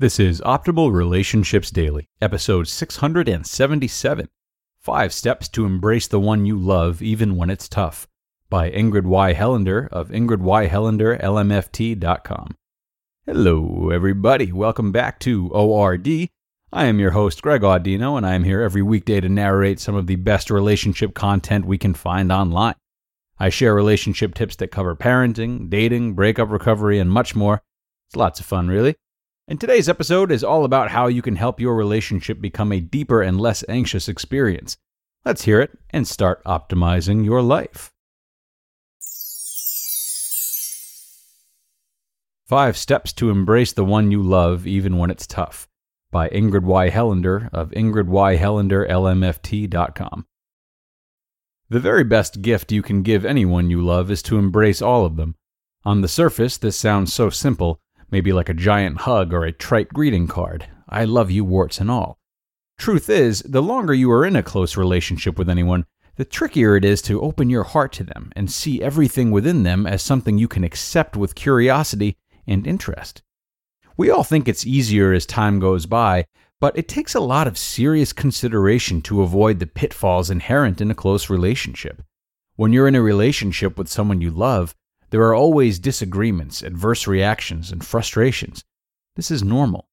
This is Optimal Relationships Daily, episode 677 Five Steps to Embrace the One You Love Even When It's Tough by Ingrid Y. Hellander of ingridyhellanderlmft.com. Hello, everybody. Welcome back to ORD. I am your host, Greg Audino, and I am here every weekday to narrate some of the best relationship content we can find online. I share relationship tips that cover parenting, dating, breakup recovery, and much more. It's lots of fun, really. And today's episode is all about how you can help your relationship become a deeper and less anxious experience. Let's hear it and start optimizing your life. Five Steps to Embrace the One You Love Even When It's Tough by Ingrid Y. Hellander of ingridyhellanderlmft.com. The very best gift you can give anyone you love is to embrace all of them. On the surface, this sounds so simple maybe like a giant hug or a trite greeting card. I love you, warts and all. Truth is, the longer you are in a close relationship with anyone, the trickier it is to open your heart to them and see everything within them as something you can accept with curiosity and interest. We all think it's easier as time goes by, but it takes a lot of serious consideration to avoid the pitfalls inherent in a close relationship. When you're in a relationship with someone you love, there are always disagreements, adverse reactions, and frustrations. This is normal.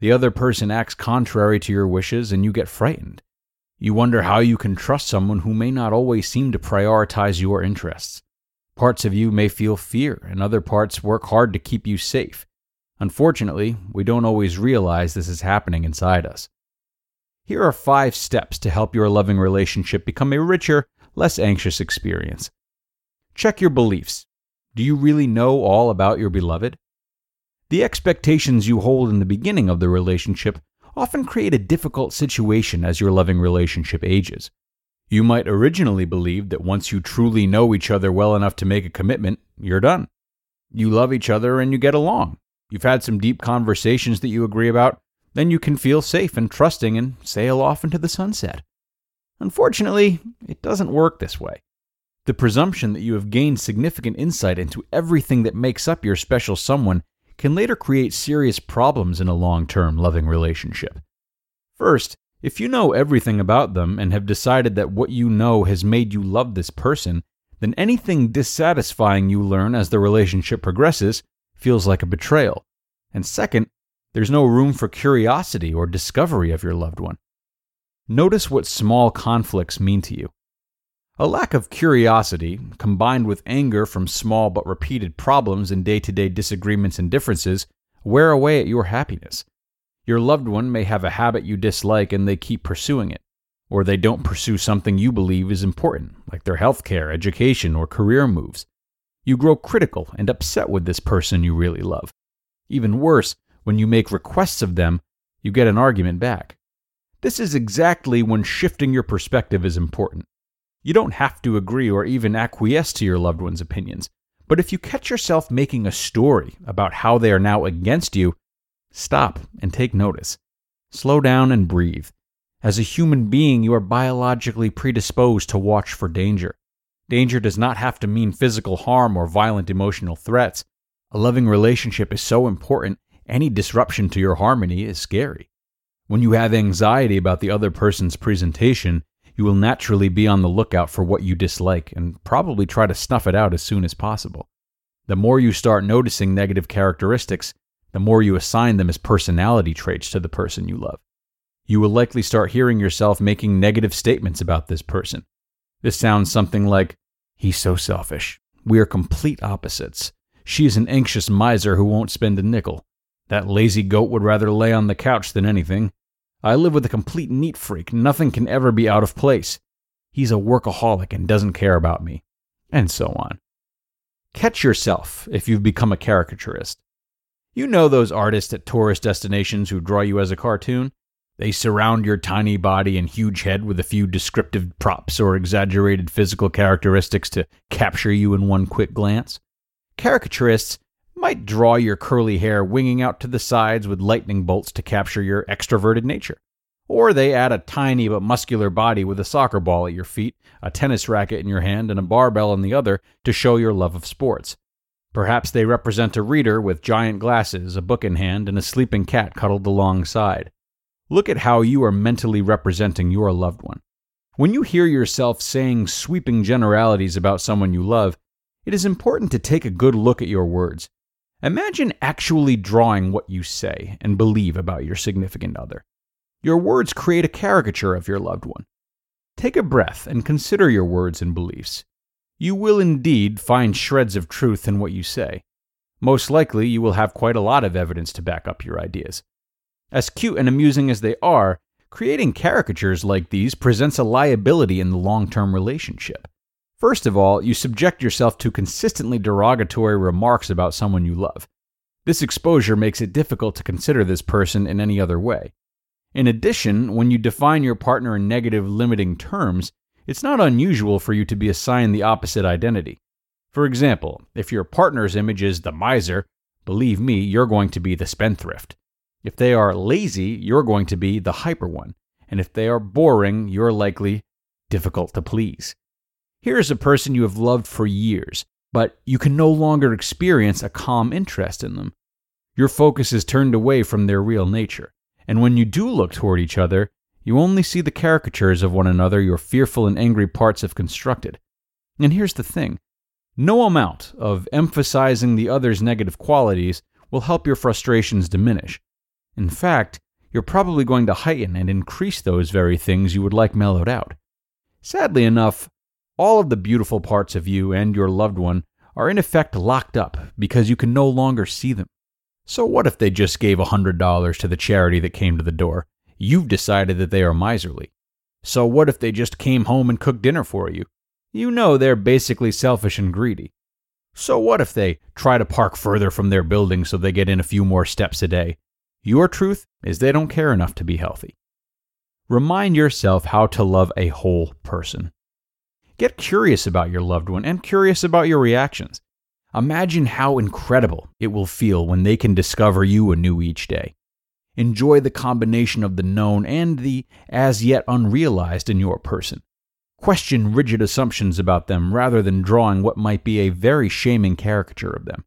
The other person acts contrary to your wishes and you get frightened. You wonder how you can trust someone who may not always seem to prioritize your interests. Parts of you may feel fear, and other parts work hard to keep you safe. Unfortunately, we don't always realize this is happening inside us. Here are five steps to help your loving relationship become a richer, less anxious experience. Check your beliefs. Do you really know all about your beloved? The expectations you hold in the beginning of the relationship often create a difficult situation as your loving relationship ages. You might originally believe that once you truly know each other well enough to make a commitment, you're done. You love each other and you get along. You've had some deep conversations that you agree about, then you can feel safe and trusting and sail off into the sunset. Unfortunately, it doesn't work this way. The presumption that you have gained significant insight into everything that makes up your special someone can later create serious problems in a long term loving relationship. First, if you know everything about them and have decided that what you know has made you love this person, then anything dissatisfying you learn as the relationship progresses feels like a betrayal. And second, there's no room for curiosity or discovery of your loved one. Notice what small conflicts mean to you. A lack of curiosity, combined with anger from small but repeated problems and day to day disagreements and differences, wear away at your happiness. Your loved one may have a habit you dislike and they keep pursuing it, or they don't pursue something you believe is important, like their health care, education, or career moves. You grow critical and upset with this person you really love. Even worse, when you make requests of them, you get an argument back. This is exactly when shifting your perspective is important. You don't have to agree or even acquiesce to your loved one's opinions. But if you catch yourself making a story about how they are now against you, stop and take notice. Slow down and breathe. As a human being, you are biologically predisposed to watch for danger. Danger does not have to mean physical harm or violent emotional threats. A loving relationship is so important, any disruption to your harmony is scary. When you have anxiety about the other person's presentation, you will naturally be on the lookout for what you dislike and probably try to snuff it out as soon as possible. The more you start noticing negative characteristics, the more you assign them as personality traits to the person you love. You will likely start hearing yourself making negative statements about this person. This sounds something like, He's so selfish. We are complete opposites. She is an anxious miser who won't spend a nickel. That lazy goat would rather lay on the couch than anything. I live with a complete neat freak. Nothing can ever be out of place. He's a workaholic and doesn't care about me. And so on. Catch yourself if you've become a caricaturist. You know those artists at tourist destinations who draw you as a cartoon? They surround your tiny body and huge head with a few descriptive props or exaggerated physical characteristics to capture you in one quick glance. Caricaturists might draw your curly hair winging out to the sides with lightning bolts to capture your extroverted nature. Or they add a tiny but muscular body with a soccer ball at your feet, a tennis racket in your hand, and a barbell in the other to show your love of sports. Perhaps they represent a reader with giant glasses, a book in hand, and a sleeping cat cuddled alongside. Look at how you are mentally representing your loved one. When you hear yourself saying sweeping generalities about someone you love, it is important to take a good look at your words. Imagine actually drawing what you say and believe about your significant other. Your words create a caricature of your loved one. Take a breath and consider your words and beliefs. You will indeed find shreds of truth in what you say. Most likely, you will have quite a lot of evidence to back up your ideas. As cute and amusing as they are, creating caricatures like these presents a liability in the long term relationship. First of all, you subject yourself to consistently derogatory remarks about someone you love. This exposure makes it difficult to consider this person in any other way. In addition, when you define your partner in negative, limiting terms, it's not unusual for you to be assigned the opposite identity. For example, if your partner's image is the miser, believe me, you're going to be the spendthrift. If they are lazy, you're going to be the hyper one. And if they are boring, you're likely difficult to please. Here is a person you have loved for years, but you can no longer experience a calm interest in them. Your focus is turned away from their real nature, and when you do look toward each other, you only see the caricatures of one another your fearful and angry parts have constructed. And here's the thing no amount of emphasizing the other's negative qualities will help your frustrations diminish. In fact, you're probably going to heighten and increase those very things you would like mellowed out. Sadly enough, all of the beautiful parts of you and your loved one are in effect locked up because you can no longer see them. So, what if they just gave a $100 to the charity that came to the door? You've decided that they are miserly. So, what if they just came home and cooked dinner for you? You know they're basically selfish and greedy. So, what if they try to park further from their building so they get in a few more steps a day? Your truth is they don't care enough to be healthy. Remind yourself how to love a whole person. Get curious about your loved one and curious about your reactions. Imagine how incredible it will feel when they can discover you anew each day. Enjoy the combination of the known and the as yet unrealized in your person. Question rigid assumptions about them rather than drawing what might be a very shaming caricature of them.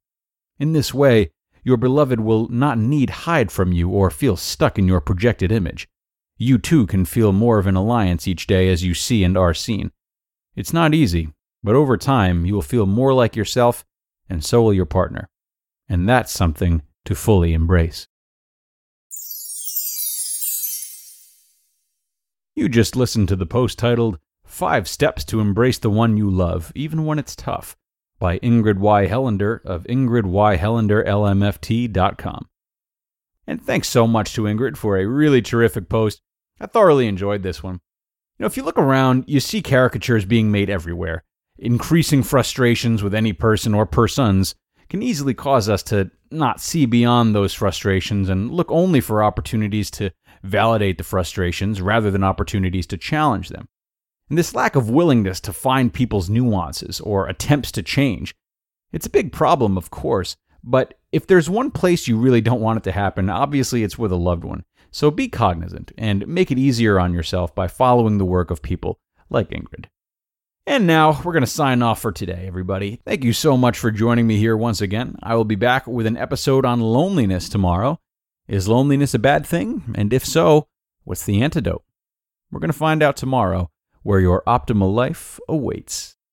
In this way, your beloved will not need hide from you or feel stuck in your projected image. You too can feel more of an alliance each day as you see and are seen, it's not easy, but over time you will feel more like yourself, and so will your partner. And that's something to fully embrace. You just listened to the post titled Five Steps to Embrace the One You Love, Even When It's Tough, by Ingrid Y. Hellander of ingridyhellanderlmft.com. And thanks so much to Ingrid for a really terrific post. I thoroughly enjoyed this one. You know, if you look around, you see caricatures being made everywhere. Increasing frustrations with any person or persons can easily cause us to not see beyond those frustrations and look only for opportunities to validate the frustrations rather than opportunities to challenge them. And this lack of willingness to find people's nuances or attempts to change, it's a big problem, of course, but if there's one place you really don't want it to happen, obviously it's with a loved one. So be cognizant and make it easier on yourself by following the work of people like Ingrid. And now we're going to sign off for today, everybody. Thank you so much for joining me here once again. I will be back with an episode on loneliness tomorrow. Is loneliness a bad thing? And if so, what's the antidote? We're going to find out tomorrow where your optimal life awaits.